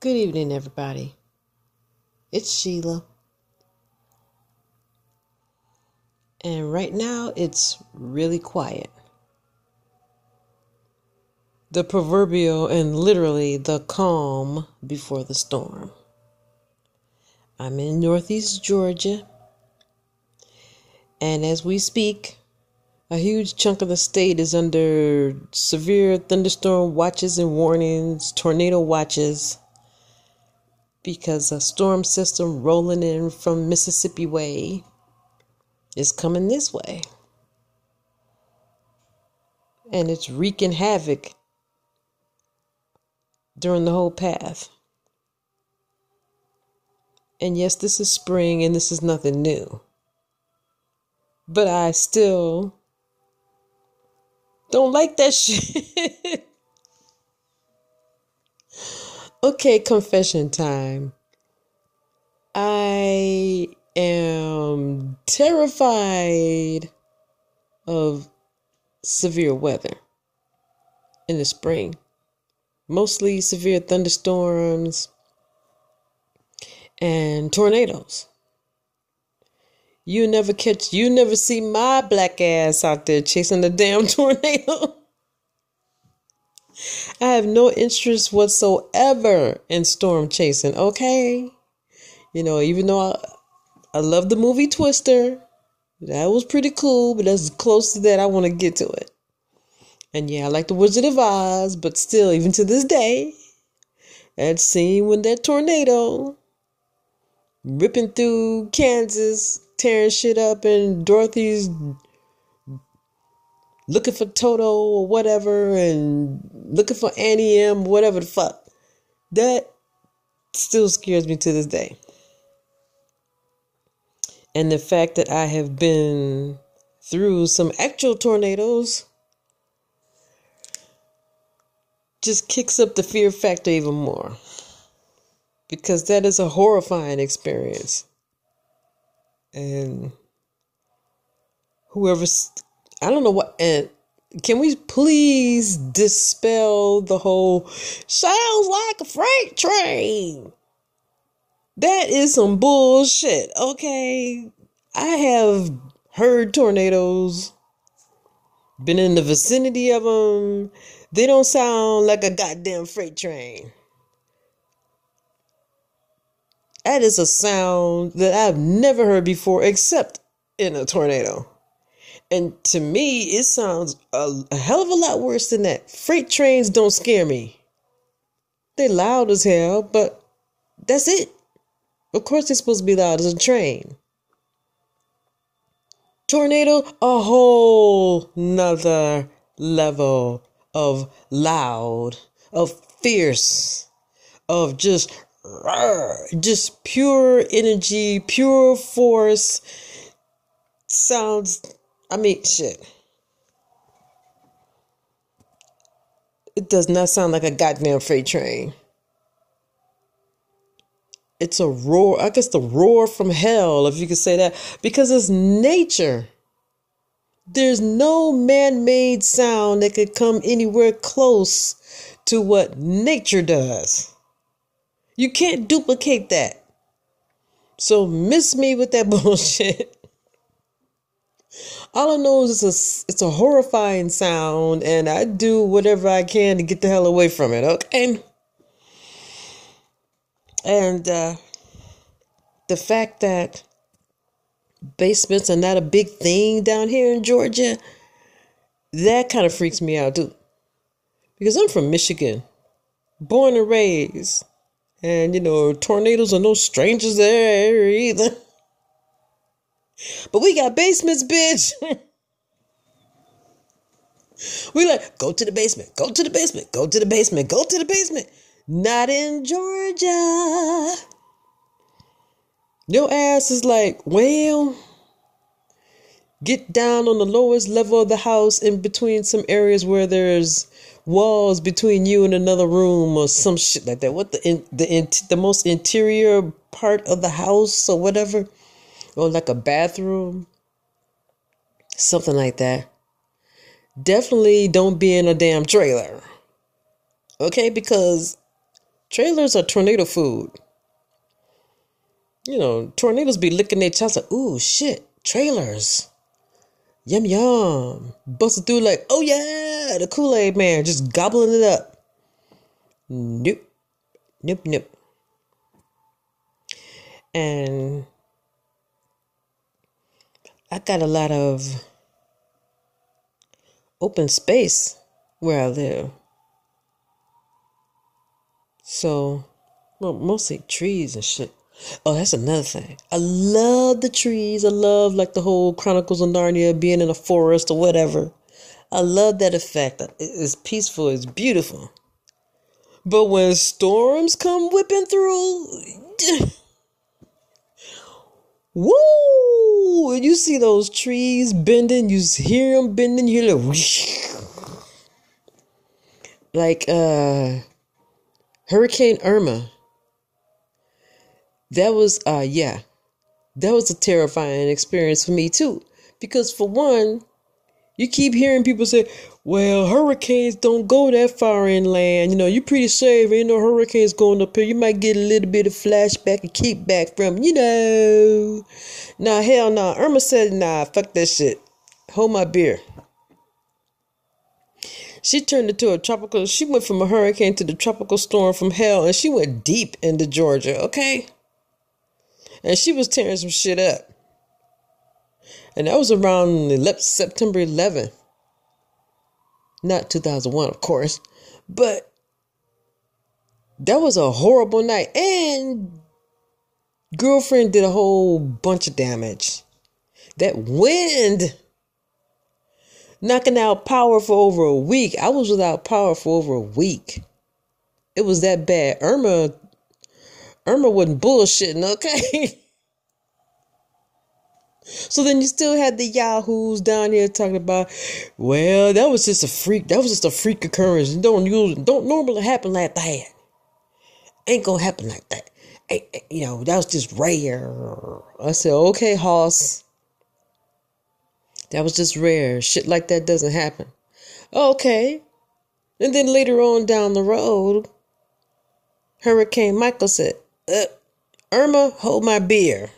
Good evening, everybody. It's Sheila. And right now, it's really quiet. The proverbial and literally the calm before the storm. I'm in Northeast Georgia. And as we speak, a huge chunk of the state is under severe thunderstorm watches and warnings, tornado watches because a storm system rolling in from Mississippi Way is coming this way. And it's wreaking havoc during the whole path. And yes, this is spring and this is nothing new. But I still don't like that shit. Okay, confession time. I am terrified of severe weather in the spring. Mostly severe thunderstorms and tornadoes. You never catch, you never see my black ass out there chasing the damn tornado. I have no interest whatsoever in storm chasing, okay? You know, even though I, I love the movie Twister, that was pretty cool, but as close to that I want to get to it. And yeah, I like the Wizard of Oz, but still, even to this day, that scene when that tornado ripping through Kansas, tearing shit up, and Dorothy's looking for Toto or whatever and looking for Auntie Em, whatever the fuck. That still scares me to this day. And the fact that I have been through some actual tornadoes just kicks up the fear factor even more. Because that is a horrifying experience. And whoever's I don't know what. And can we please dispel the whole sounds like a freight train? That is some bullshit. Okay, I have heard tornadoes, been in the vicinity of them. They don't sound like a goddamn freight train. That is a sound that I've never heard before, except in a tornado. And to me, it sounds a, a, hell of a lot worse than that. Freight trains don't scare me. They're loud as hell, but that's it. Of course, they're supposed to be loud as a train. Tornado, a whole nother level of loud, of fierce, of just, just pure energy, pure force. Sounds I mean, shit. It does not sound like a goddamn freight train. It's a roar. I guess the roar from hell, if you could say that, because it's nature. There's no man made sound that could come anywhere close to what nature does. You can't duplicate that. So miss me with that bullshit. All I know is it's a, it's a horrifying sound, and I do whatever I can to get the hell away from it, okay? And uh, the fact that basements are not a big thing down here in Georgia, that kind of freaks me out too. Because I'm from Michigan, born and raised. And, you know, tornadoes are no strangers there either. But we got basements, bitch. we like, go to the basement, go to the basement, go to the basement, go to the basement. Not in Georgia. Your ass is like, well, get down on the lowest level of the house in between some areas where there's walls between you and another room or some shit like that. What the in, the in, the most interior part of the house or whatever or like a bathroom, something like that. Definitely don't be in a damn trailer. Okay, because Trailers are tornado food. You know, tornadoes be licking their chops like, ooh, shit, trailers. Yum yum. Busted through like, oh yeah, the Kool Aid man, just gobbling it up. Nope. Nope, nope. And I got a lot of open space where I live. So, well, mostly trees and shit. Oh, that's another thing. I love the trees. I love like the whole Chronicles of Narnia being in a forest or whatever. I love that effect. It's peaceful, it's beautiful. But when storms come whipping through, woo! You see those trees bending, you hear them bending, you hear like, like uh, Hurricane Irma. That was uh yeah. That was a terrifying experience for me too. Because for one you keep hearing people say well hurricanes don't go that far inland. You know you're pretty safe ain't no hurricanes going up here. You might get a little bit of flashback and keep back from you know. Nah hell nah. Irma said nah fuck that shit. Hold my beer. She turned into a tropical she went from a hurricane to the tropical storm from hell and she went deep into georgia okay? And she was tearing some shit up. And that was around September 11th. Not 2001, of course, but that was a horrible night. And girlfriend did a whole bunch of damage. That wind knocking out power for over a week. I was without power for over a week. It was that bad. Irma Irma wasn't bullshitting, okay? so then you still had the yahoos down here talking about, well, that was just a freak. That was just a freak occurrence. Don't use, don't normally happen like that. Ain't gonna happen like that. you know, that was just rare. I said, okay, Hoss. That was just rare. Shit like that doesn't happen. Okay. And then later on down the road, Hurricane Michael said, uh, Irma, hold my beer.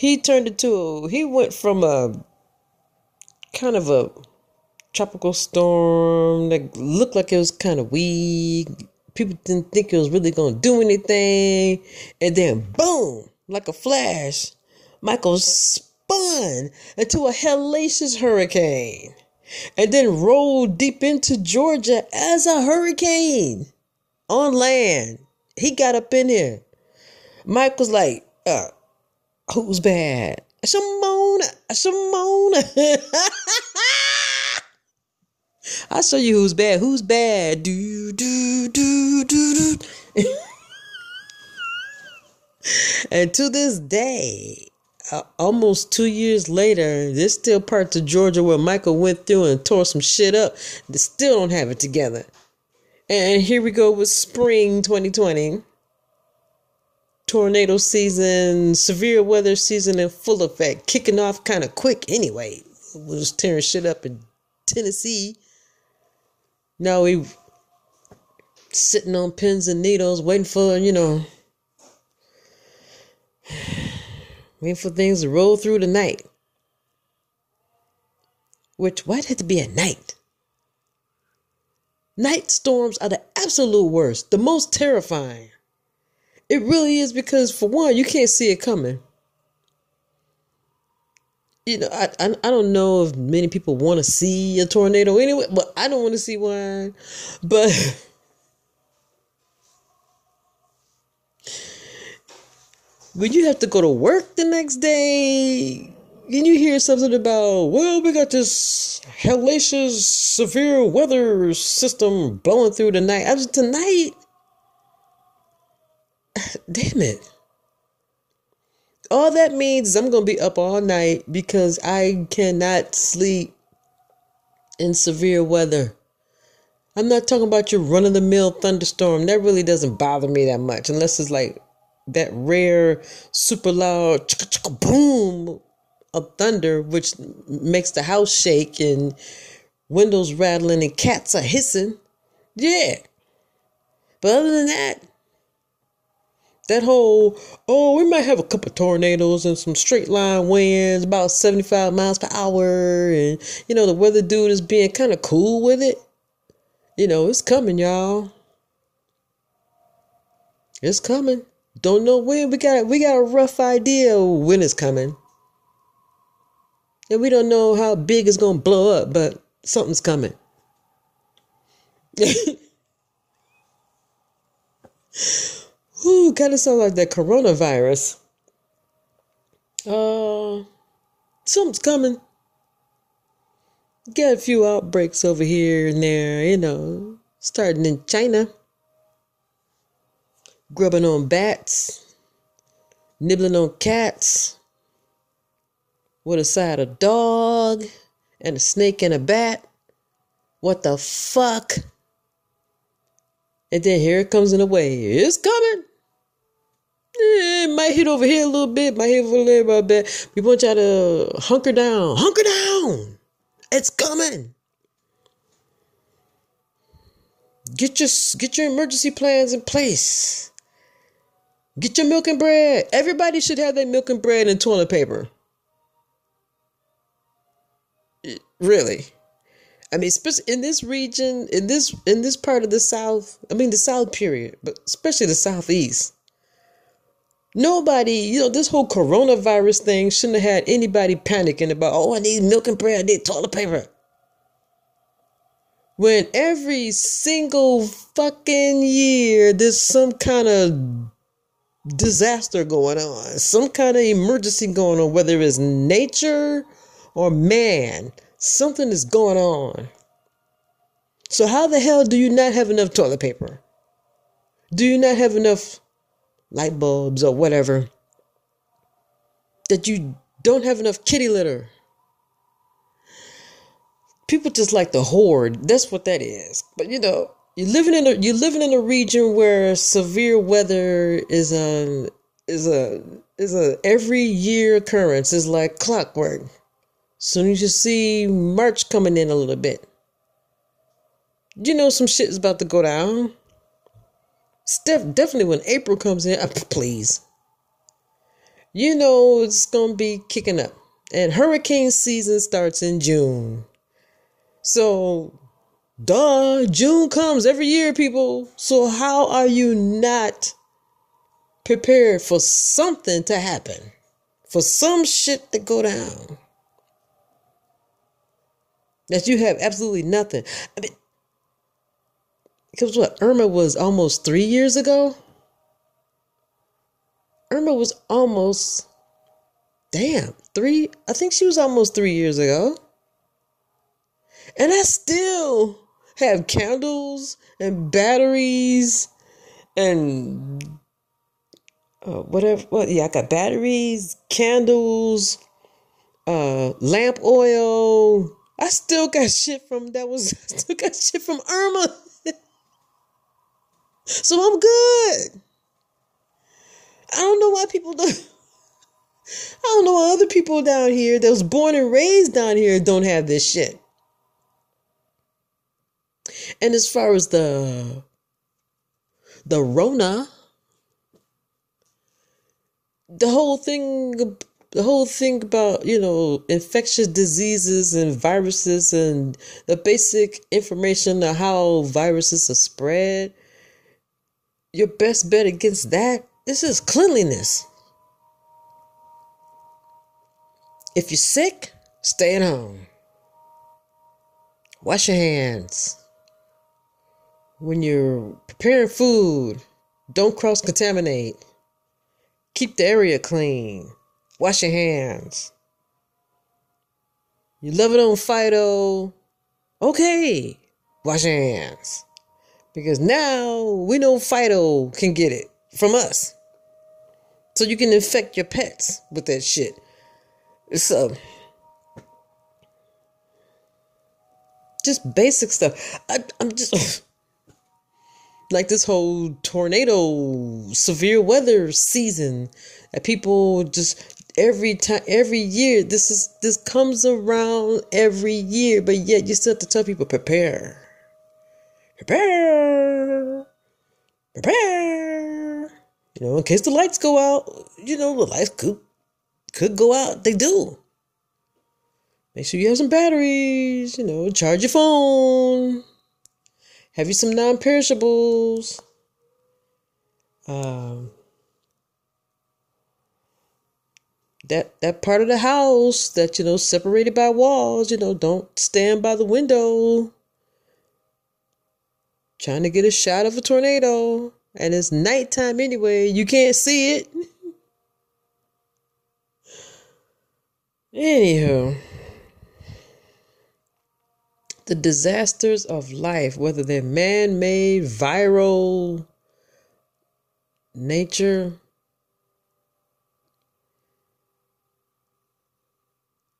He turned into he went from a kind of a tropical storm that looked like it was kind of weak. People didn't think it was really going to do anything. And then, boom, like a flash, Michael spun into a hellacious hurricane and then rolled deep into Georgia as a hurricane on land. He got up in here. Was like, uh, who's bad? Simona, Simona. I'll show you who's bad. Who's bad? Do, do, do, do, do. and to this day, uh, almost two years later, there's still parts of Georgia where Michael went through and tore some shit up. They still don't have it together. And here we go with spring 2020. Tornado season, severe weather season in full effect, kicking off kind of quick anyway. We was tearing shit up in Tennessee. Now we sitting on pins and needles, waiting for, you know, waiting for things to roll through the night. Which, why'd it have to be at night? Night storms are the absolute worst, the most terrifying. It really is because, for one, you can't see it coming. You know, I, I, I don't know if many people want to see a tornado anyway, but I don't want to see one. But when you have to go to work the next day, then you hear something about, well, we got this hellacious severe weather system blowing through the night. I tonight. Damn it. All that means is I'm going to be up all night because I cannot sleep in severe weather. I'm not talking about your run of the mill thunderstorm. That really doesn't bother me that much unless it's like that rare, super loud chicka chicka boom of thunder, which makes the house shake and windows rattling and cats are hissing. Yeah. But other than that, that whole, oh, we might have a couple tornadoes and some straight line winds, about 75 miles per hour. And, you know, the weather dude is being kind of cool with it. You know, it's coming, y'all. It's coming. Don't know when. We got we got a rough idea when it's coming. And we don't know how big it's gonna blow up, but something's coming. Ooh, kind of sounds like the coronavirus. Uh, something's coming. Got a few outbreaks over here and there, you know, starting in China. Grubbing on bats, nibbling on cats, with a side of dog and a snake and a bat. What the fuck? And then here it comes in a way. It's coming. Eh, might hit over here a little bit, might hit over there a bit. We want y'all to hunker down. Hunker down. It's coming. Get your get your emergency plans in place. Get your milk and bread. Everybody should have their milk and bread and toilet paper. Really. I mean, especially in this region, in this in this part of the South. I mean, the South period, but especially the Southeast. Nobody, you know, this whole coronavirus thing shouldn't have had anybody panicking about, oh, I need milk and bread, I need toilet paper. When every single fucking year there's some kind of disaster going on, some kind of emergency going on, whether it's nature or man, something is going on. So, how the hell do you not have enough toilet paper? Do you not have enough light bulbs or whatever, that you don't have enough kitty litter. People just like to hoard. That's what that is. But you know, you're living in a you're living in a region where severe weather is a is a is a every year occurrence. It's like clockwork. Soon as you see March coming in a little bit, you know some shit is about to go down. Steph, definitely when April comes in, uh, please. You know it's gonna be kicking up, and hurricane season starts in June. So, duh, June comes every year, people. So how are you not prepared for something to happen, for some shit to go down? That you have absolutely nothing. I mean, because what Irma was almost three years ago. Irma was almost, damn, three. I think she was almost three years ago. And I still have candles and batteries and uh, whatever. What? Yeah, I got batteries, candles, uh, lamp oil. I still got shit from that was. I still got shit from Irma. So I'm good. I don't know why people don't. I don't know why other people down here that was born and raised down here don't have this shit. And as far as the the Rona, the whole thing the whole thing about you know infectious diseases and viruses and the basic information of how viruses are spread your best bet against that this is cleanliness. If you're sick, stay at home. Wash your hands. When you're preparing food, don't cross contaminate. Keep the area clean. Wash your hands. You love it on Fido? Okay, wash your hands. Because now we know Fido can get it from us. So you can infect your pets with that shit. So just basic stuff. I, I'm just like this whole tornado, severe weather season that people just every time every year this is this comes around every year but yet you still have to tell people prepare prepare. Prepare. You know, in case the lights go out, you know, the lights could could go out. They do. Make sure you have some batteries, you know, charge your phone. Have you some non-perishables. Um that that part of the house that you know separated by walls you know don't stand by the window trying to get a shot of a tornado and it's nighttime anyway. You can't see it. Anywho the disasters of life whether they're man-made viral nature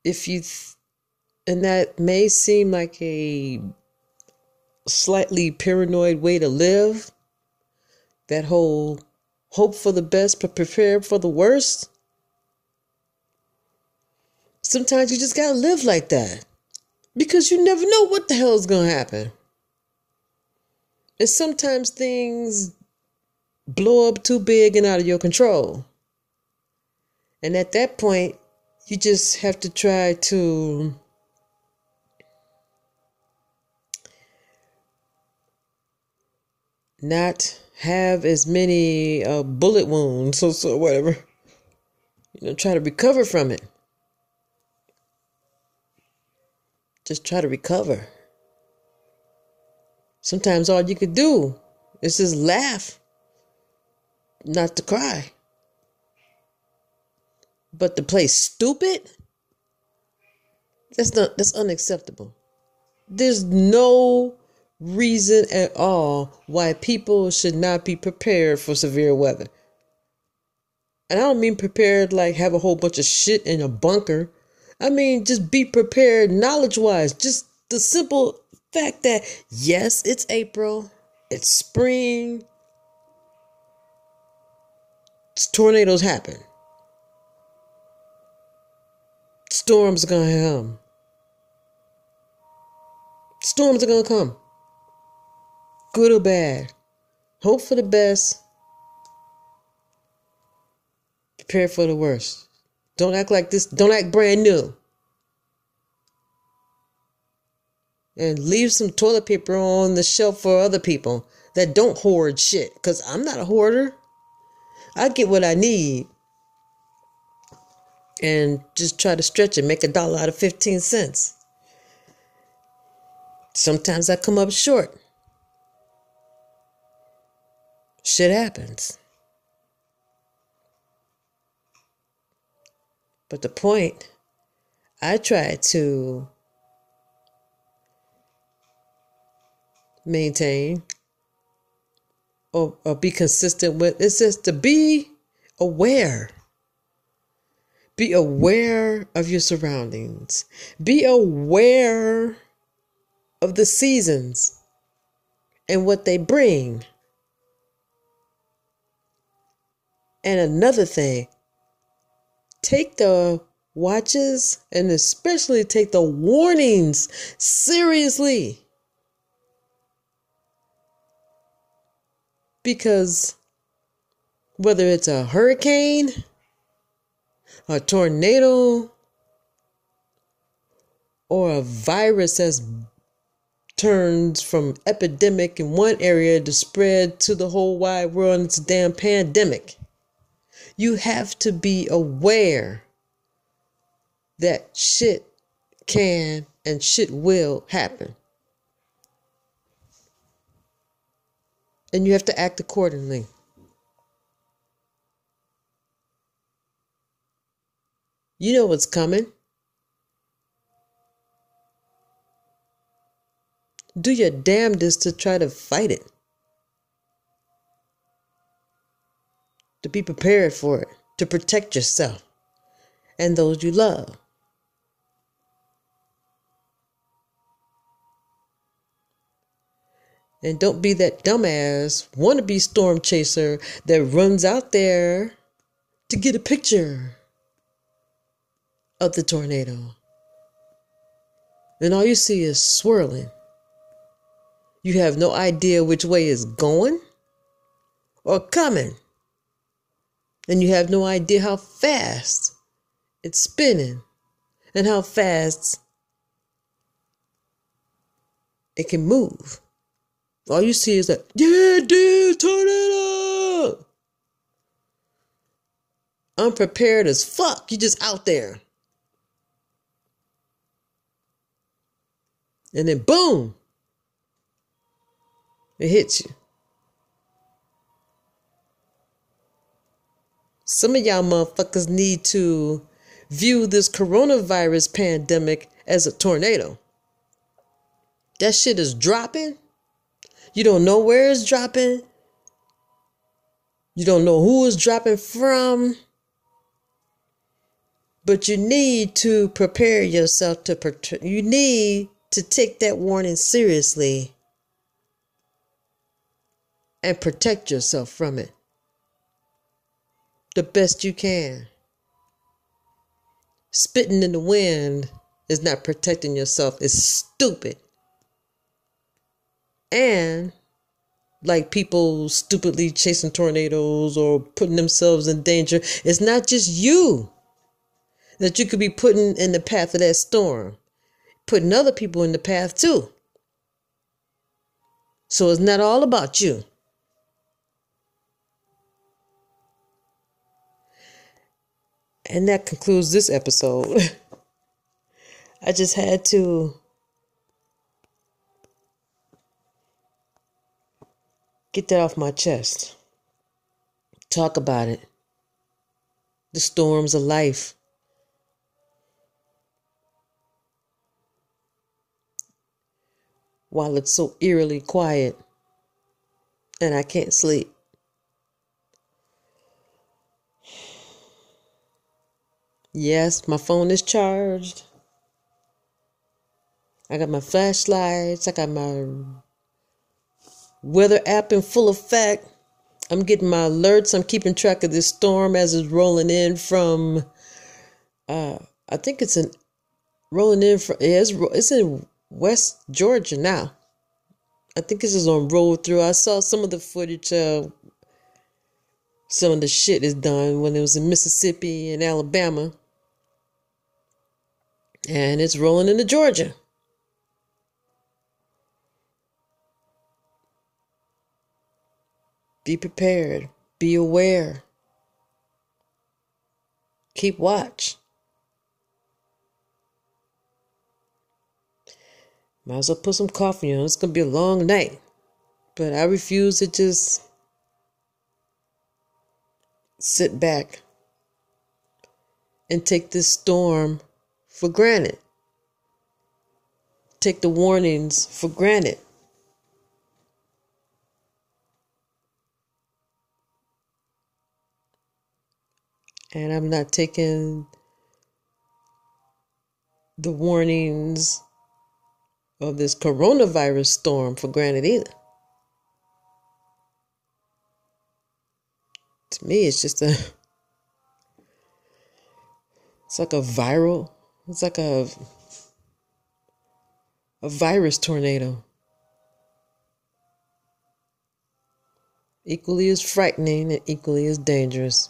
if you th- and that may seem like a slightly paranoid way to live. That whole hope for the best but prepare for the worst. Sometimes you just gotta live like that because you never know what the hell is gonna happen. And sometimes things blow up too big and out of your control. And at that point you just have to try to not have as many uh, bullet wounds or so whatever. You know try to recover from it. Just try to recover. Sometimes all you could do is just laugh not to cry. But to play stupid, that's not that's unacceptable. There's no reason at all why people should not be prepared for severe weather. And I don't mean prepared like have a whole bunch of shit in a bunker. I mean just be prepared knowledge wise. Just the simple fact that yes, it's April, it's spring, tornadoes happen. Storms are gonna come. Storms are gonna come. Good or bad. Hope for the best. Prepare for the worst. Don't act like this. Don't act brand new. And leave some toilet paper on the shelf for other people that don't hoard shit. Because I'm not a hoarder. I get what I need and just try to stretch it, make a dollar out of 15 cents. Sometimes I come up short. Shit happens. But the point, I try to maintain or, or be consistent with, it's just to be aware be aware of your surroundings. Be aware of the seasons and what they bring. And another thing, take the watches and especially take the warnings seriously. Because whether it's a hurricane, a tornado or a virus that's turns from epidemic in one area to spread to the whole wide world and it's a damn pandemic. You have to be aware that shit can and shit will happen. And you have to act accordingly. You know what's coming. Do your damnedest to try to fight it. To be prepared for it, to protect yourself and those you love. And don't be that dumbass wannabe storm chaser that runs out there to get a picture of the tornado. And all you see is swirling. You have no idea which way it's going. or coming. And you have no idea how fast it's spinning and how fast it can move. All you see is that, yeah, dude, tornado. Unprepared as fuck. You just out there. And then boom, it hits you. Some of y'all motherfuckers need to view this coronavirus pandemic as a tornado. That shit is dropping. You don't know where it's dropping. You don't know who it's dropping from. But you need to prepare yourself to protect. You need to take that warning seriously and protect yourself from it the best you can. Spitting in the wind is not protecting yourself, it's stupid. And like people stupidly chasing tornadoes or putting themselves in danger, it's not just you that you could be putting in the path of that storm, putting other people in the path too. So it's not all about you. And that concludes this episode. I just had to get that off my chest. Talk about it. The storms of life. While it's so eerily quiet and I can't sleep. Yes, my phone is charged. I got my flashlights. I got my weather app in full effect. I'm getting my alerts. I'm keeping track of this storm as it's rolling in from. Uh, I think it's in rolling in from. Yeah, it's, it's in West Georgia now. I think this is on roll through. I saw some of the footage. Uh, some of the shit is done when it was in Mississippi and Alabama and it's rolling into Georgia. Be prepared, be aware, keep watch. Might as well put some coffee on. It's gonna be a long night. But I refuse to just sit back and take this storm for granted. Take the warnings for granted. And I'm not taking the warnings of this coronavirus storm for granted either. To me, it's just a. It's like a viral it's like a a virus tornado. Equally as frightening and equally as dangerous.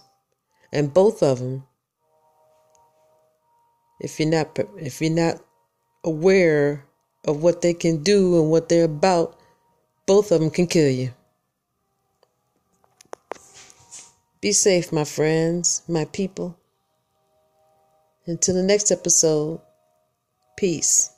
And both of them if you're not if you're not aware of what they can do and what they're about, both of them can kill you. Be safe, my friends, my people. Until the next episode, peace.